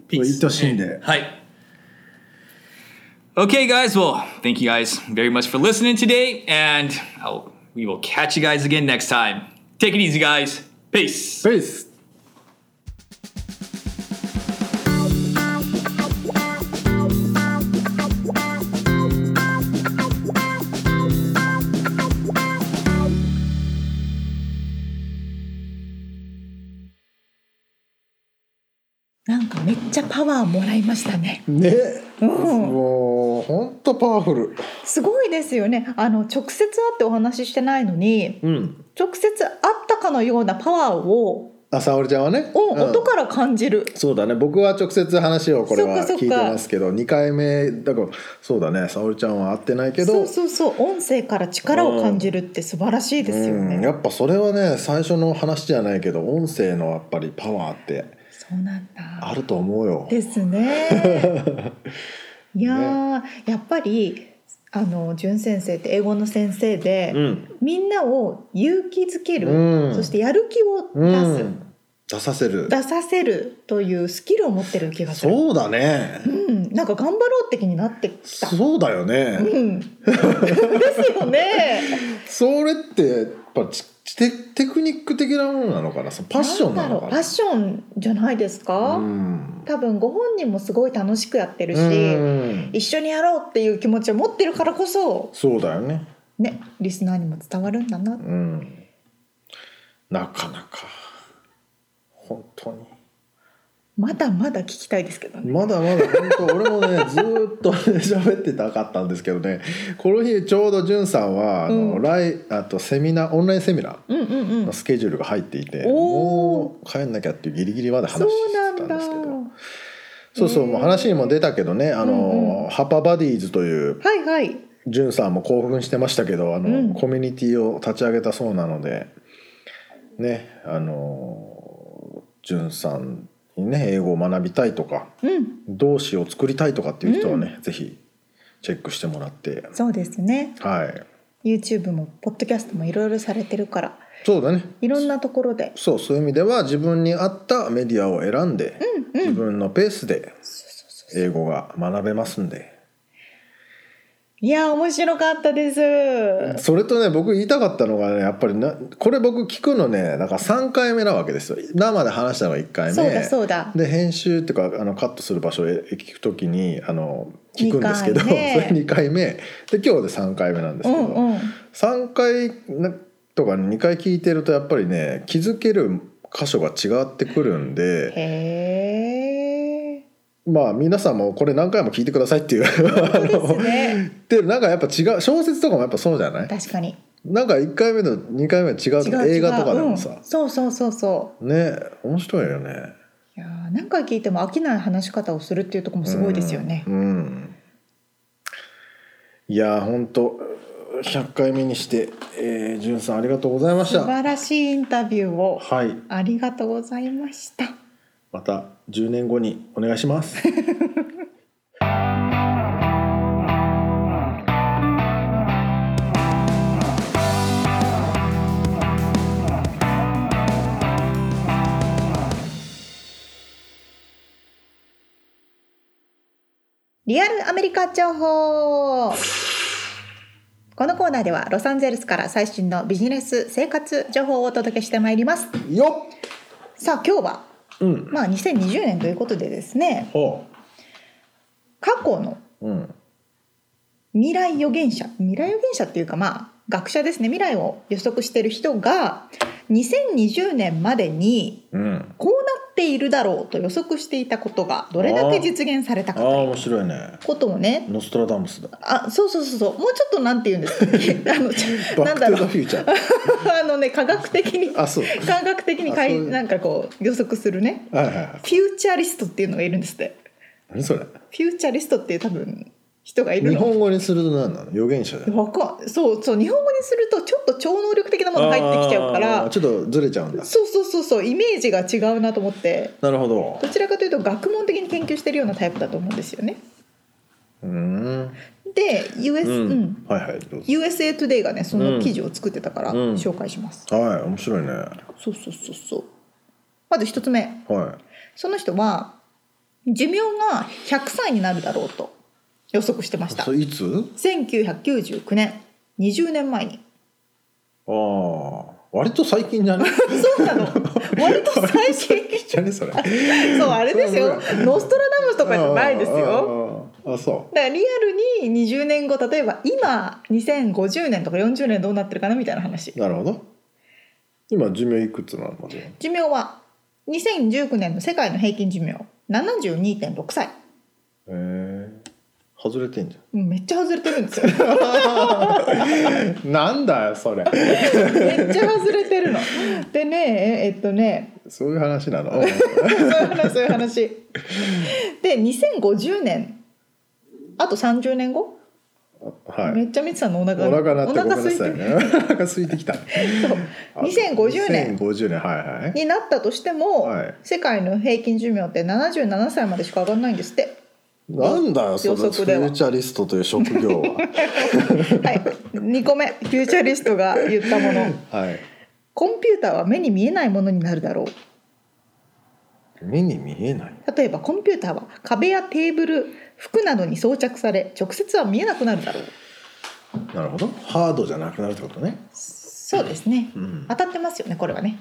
言ってほしいんで。はい。Okay, guys. Well, thank you guys very much for listening today, and I'll, we will catch you guys again next time. Take it easy, guys. Peace. ペ なんかめっちゃパワーもらいましたね。ね、うんもう本当パワフル。すごいですよね。あの直接会ってお話ししてないのに、うん。直接会ったかのようなパワーを、あ沙織ちゃんはね。をうん音から感じる。そうだね僕は直接話をこれは聞いてますけど2回目だからそうだね沙織ちゃんは会ってないけどそうそうそう、音声から力を感じるって素晴らしいですようん、ね。やっぱそれはね最初の話じゃないけど音声のやっぱりパワーってそうなんだ。あると思うよ。ですね。(laughs) いやー、やっぱりあの純先生って英語の先生で、うんみんなを勇気づける、うんそしてやる気をう出す、ん、出させる出させるというスキルを持ってる気がする。そうだねうん、なんか頑張ろうって気になってきた。そうだよね、うん、(laughs) ですよね。それってやっぱちテテクニック的なものなのかな？そのパッションなのかな？パッションじゃないですか？うん。多分ご本人もすごい楽しくやってるし、うん。一緒にやろうっていう気持ちを持ってるからこそそうだよね。ねリスナーにも伝わるんだな。うん。なかなか。本当にまだまだ聞きたいですけどね。まだまだ本当俺もねずーっとね喋ってたかったんですけどね。この日ちょうどじゅんさんはあの、うん。ライあとセミナーオンラインセミナーうんうんうん。の。スケジュールが入っていて、おー。もう帰んなきゃっていうギリギリまで話してたんですけど。そうそうもう話にも出たけどねあの、うんうん。ハパバディーズというはいはい。じゅんさんも興奮してましたけどあの、うん。コミュニティを立ち上げたそうなのでねあのじゅんさんにね英語を学びたいとかうん、動詞を作りたいとかっていう人はね、ぜひチェックしてもらって。そうですね。はい。YouTube もポッドキャストもいろいろされてるから、そうだね。いろんなところで。そうそういう意味では自分に合ったメディアを選んで、うん自分のペースで英語が学べますんでいや面白かったです。それとね僕言いたかったのがねやっぱりなこれ僕聞くのねだから3回目なわけですよ生で話したのが1回目そうだそうだ。で編集っていうかあのカットする場所へ聞くときにあの聞くんですけど、二回目 (laughs) それ2回目で今日で3回目なんですけど、うんうん。3回なとか2回聞いてるとやっぱりね気づける箇所が違ってくるんでへえ。まあ皆さんもこれ何回も聞いてくださいっていうですね。(laughs) でなんかやっぱ違う小説とかもやっぱそうじゃない？確かに。なんか1回目と2回目は違うと映画とかでもさうん、、そうそうそうそう。ね面白いよねいやー何回聞いても飽きない話し方をするっていうところもすごいですよね。うん、うんいや本当100回目にして、えー、じゅんさんありがとうございました素晴らしいインタビューをはいありがとうございました。また10年後にお願いします。リアルアメリカ情報。このコーナーではロサンゼルスから最新のビジネス生活情報をお届けしてまいります。よさあ今日はっうん。まあ2020年ということでですねほ過去の未来予言者未来予言者っていうかまあ学者ですね。未来を予測している人が2020年までにうん。こうなっているだろうと予測していたことがどれだけ実現されたああかという。面白いね。ことをね。ノストラダムスだ。あそうそうそうそう。もうちょっとなんて言うんですか。(laughs) あのなんだろう。トゥ・ザ・フューチャー。(laughs) あのね科学的にあそう。科学的にかいなんかこう予測するね。はいはいはい。フューチャリストっていうのがいるんですって。何それ。フューチャリストっていう多分人がいるの？日本語にすると何なの？預言者だよわかんそうそう日本語にするとちょっと超能力的なもの入ってきちゃうから。ちょっとずれちゃうんだ。そうそうそうそうイメージが違うなと思って。なるほど。どちらかというと学問的に研究してるようなタイプだと思うんですよね。うーん。で US、ううん。ん。はいはいどうぞ。USA Today がねその記事を作ってたからうん。紹介します。はい面白いね。そうそうそうそう。まず一つ目。はその人は寿命が100歳になるだろうと予測してました。いそれいつ？1999年。20年前に。ああ。割と最近じゃね？(laughs) そうなの。割と最近。じゃねそれ。(laughs) そうあれですよ。ノストラダムスとかじゃないですよ。あそだからリアルに20年後例えば今2050年とか40年どうなってるかなみたいな話。うなるほど。今寿命いくつなの寿命は2019年の世界の平均寿命。72.6歳。へえ外れてんじうんめっちゃ外れてるんですよ。ゃ (laughs) んなんだよそれ。めっちゃ外れてるの。でねえっとね。そういう話なの？(laughs) そういう話そういう話。で2050年あと30年後、はい。めっちゃ見てたの？お腹お腹鳴ってごめんな空いてさいねお腹空いてきた。そう。2050年2050年はいはいになったとしても、はい。世界の平均寿命って77歳までしか上がらないんですってなんだよそのフューチャリストという職業は。(laughs) はい。2個目フューチャリストが言ったもの。はい。コンピューターは目に見えないものになるだろう。目に見えない？例えばコンピューターは壁やテーブル服などに装着され直接は見えなくなるだろう。なるほど。ハードじゃなくなるってことね。そうですね。うん。当たってますよねこれはね。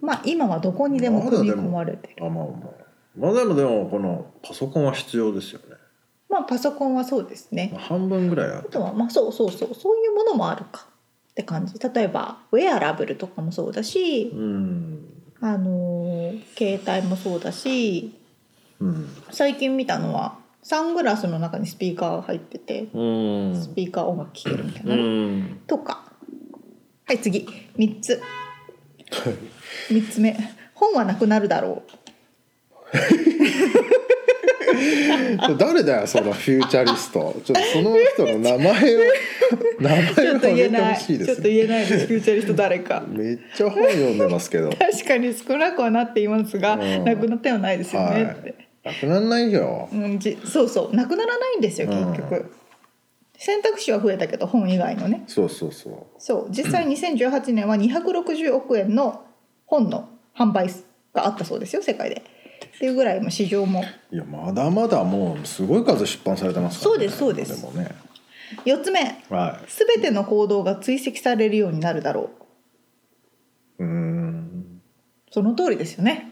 まあ今はどこにでも組み込まれてる。あまあまあまあでもでもこのパソコンは必要ですよね、まあパソコンはそうですね。まあ、半分ぐらいああとはまあそうそうそうそういうものもあるかって感じ。例えばウェアラブルとかもそうだしうん。あのー携帯もそうだしうん。最近見たのはサングラスの中にスピーカーが入っててうん。スピーカー音楽聴けるみたいうな、ん。とか。はい次。3つ。3つ目。本はなくなるだろ (laughs) 誰だよそのフューチャリスト。ちょっとその人の名前を (laughs) 名前を挙げてほしいですちょっと言えないですフューチャリスト誰か。めっちゃ本読んでますけど。確かに少なくはなっていますが、うん。なくなってはないですよねって、なくならないよ。うん、じそうそう。なくならないんですよ結局、選択肢は増えたけど本以外のね。そうそうそそう。実際2018年は260億円の本の販売があったそうですよ世界でっていうぐらいも市場も。ういやまだまだもうすごい数出版されてますから、ね、そうですそうです。でもね。4つ目。は全ての行動が追跡されるようになるだろう。いうーん。その通りですよね。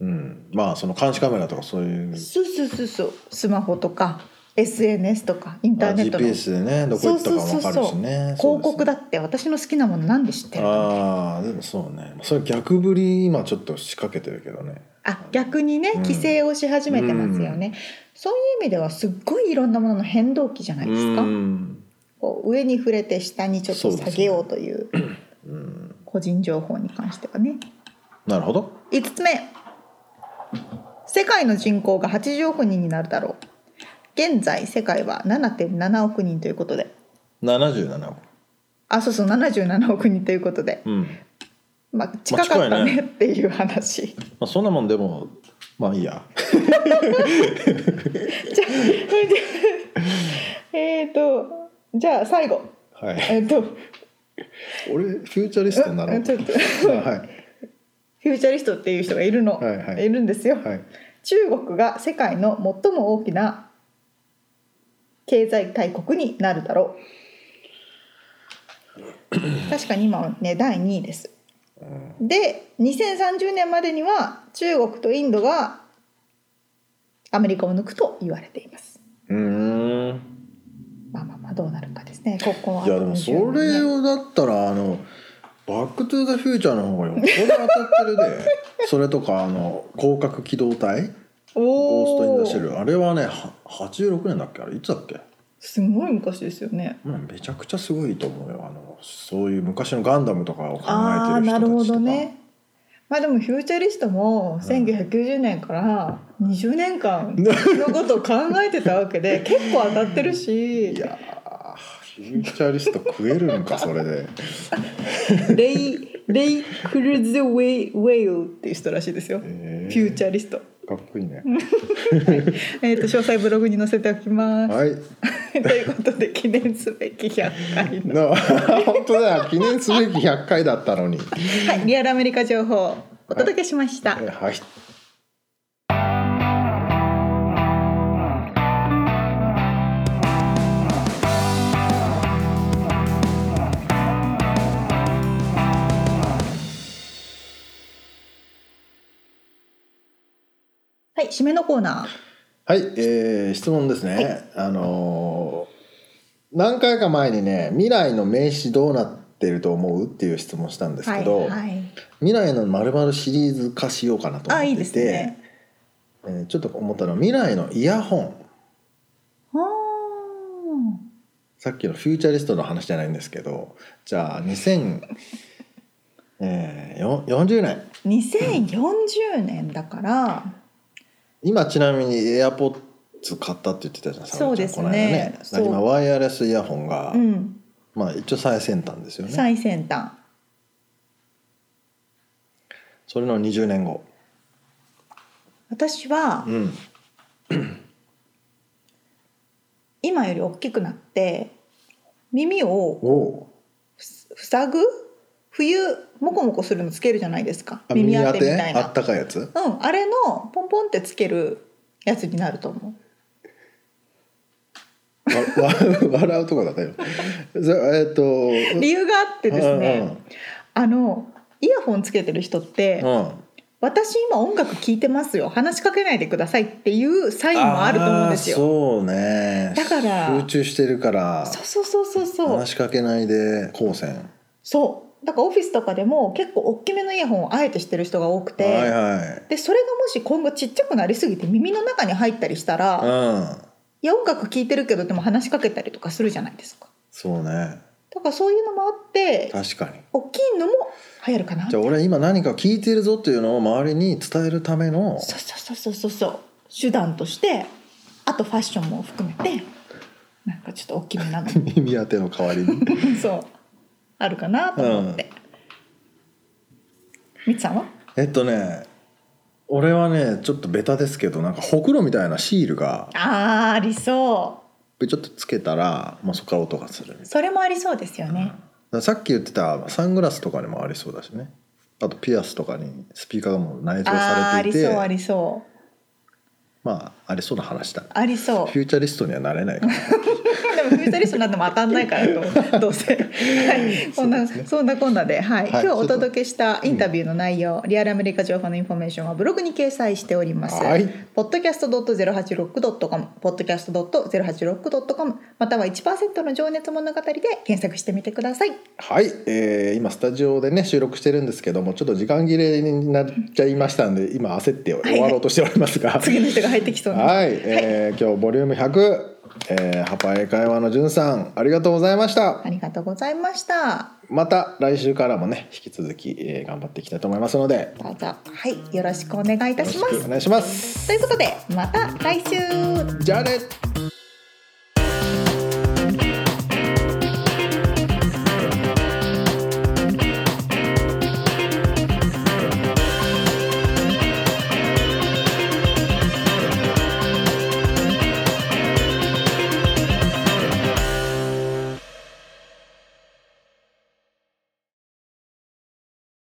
うん。まあその監視カメラとかそういう。そうそうそうそう。スマホとか SNS とかインターネットの。GPS でねどこ行ったかも分かるしね。広告だだって私の好きなものなんで知ってるのああでもそうね。それ逆ぶり今ちょっと仕掛けてるけどね。あ逆にねうん。規制をし始めてますよね、そういう意味ではすっごいいろんなものの変動期じゃないですか、うん。こう上に触れて下にちょっと下げようといううん。個人情報に関してはね。なるほど。5つ目。世界の人口が80億人になるだろう現在世界は7.7億人ということで。77億。あそうそう77億人ということで。うん。まあ近かったねね。っていう話、まあそんなもんでもまあいいや。(laughs) じゃあ (laughs) えっとじゃあ最後。はい。えっと。俺フューチャリストになろう。ちょっと。はい。フューチャリストっていう人がいるの、はいはいるんですよ、はい。中国が世界の最も大きな経済大国になるだろう。確かに今はね第2位です。で2030年までには中国とインドがアメリカを抜くと言われています。うーん。まあまあまあどうなるかですね。ここは。いやでもそれをだったらあの「バック・トゥ・ザ・フューチャー」の方がよっぽど当たってるで。(laughs) それとかあの広角機動隊ゴースト・イン・シェル。あれはねは86年だっけ？あれいつだっけ？すごい昔ですよね。まあめちゃくちゃすごいと思うよ。あのそういう昔のガンダムとかを考ああえてる人たちとか。なるほどね。まあでもフューチャリストも1990年から20年間のことを考えてたわけで (laughs) 結構当たってるし。いやーフューチャリスト食えるんかそれで。レイレイ・クルズ・ウェイウェイルっていう人らしいですよ、えー。フューチャリスト、かっこいいね。えー、と詳細ブログに載せておきます、はい。(laughs) ということで記念すべき100回の、な本当だよ。記念すべき100回だったのに。はい、リアルアメリカ情報をお届けしました、えはいはい、締めのコーナはい、えー質問ですね、あのー何回か前にね未来の名詞どうなってると思うっていう質問したんでーはいすけど、はい未来のまるまるシリーズ化しようかなと思っていてあいいですね。えーちょっと思ったのは未来のイヤホン。あさっきのフューチャリストの話じゃないんですけどじゃあ2040えーよ40年。ー2040年だから今ちなみに AirPods 買ったって言ってたじゃんそうですね。ね。今ワイヤレスイヤホンが、うん。まあ一応最先端ですよね。最先端。それの20年後。私はうん。(coughs) 今より大きくなって耳を塞ぐ？冬モコモコするのつけるじゃないですか。あ耳当てみたいな。あったかいやつ？うんあれのポンポンってつけるやつになると思う。(laughs) 笑うとこだったよ。そえっと理由があってですね、あのイヤホンつけてる人って、うん。私今音楽聴いてますよ。話しかけないでくださいっていうサインもあると思うんですよ。そうね。だから集中してるから。そうそうそうそうそう。話しかけないで光線。そうだからオフィスとかでも結構大きめのイヤホンをあえてしてる人が多くて、はいはい。でそれがもし今後ちっちゃくなりすぎて耳の中に入ったりしたら、うん。いや音楽聴いてるけどでも話しかけたりとかするじゃないですか。そうね。だからそういうのもあって確かに。大きいのも流行るかな。じゃあ俺今何か聞いてるぞっていうのを周りに伝えるためのそうそうそうそうそう。手段としてあとファッションも含めてなんかちょっと大きめなの。(laughs) 耳当ての代わりに。(laughs) そうあるかなと思って、みつさんは？えっとね俺はねちょっとベタですけどなんかほくろみたいなシールがあーありそちょっとつけたらもうそこから音がする。みたいうそれもありそうですよね、なだからさっき言ってたサングラスとかにもありそうだしね。あとピアスとかにスピーカーがもう内蔵あーされていてありそうありそう。まあありそうな話だ。ありそう。フューチャリストにはなれないから (laughs) でもフューチャリストになっても当たんないからとどうせ、(laughs) はい、こんなそ,、んなこんなで、はい。はい。今日お届けしたインタビューの内容、リアルアメリカ情報のインフォメーションはブログに掲載しております。はい。podcast.086.com podcast.086.com または1%の情熱物語で検索してみてください。はい、えー今スタジオでね収録してるんですけどもちょっと時間切れになっちゃいましたんで今焦って終わろうとしておりますが、次の人が入ってきそうな。はい、えー今日ボリューム100、えー、ハパ英会話のじゅんさんありがとうございましたありがとうございました。また来週からもね引き続き、えー頑張っていきたいと思いますのでどうぞはいよろしくお願いいたしします。くお願いしますということでまた来週。じゃあね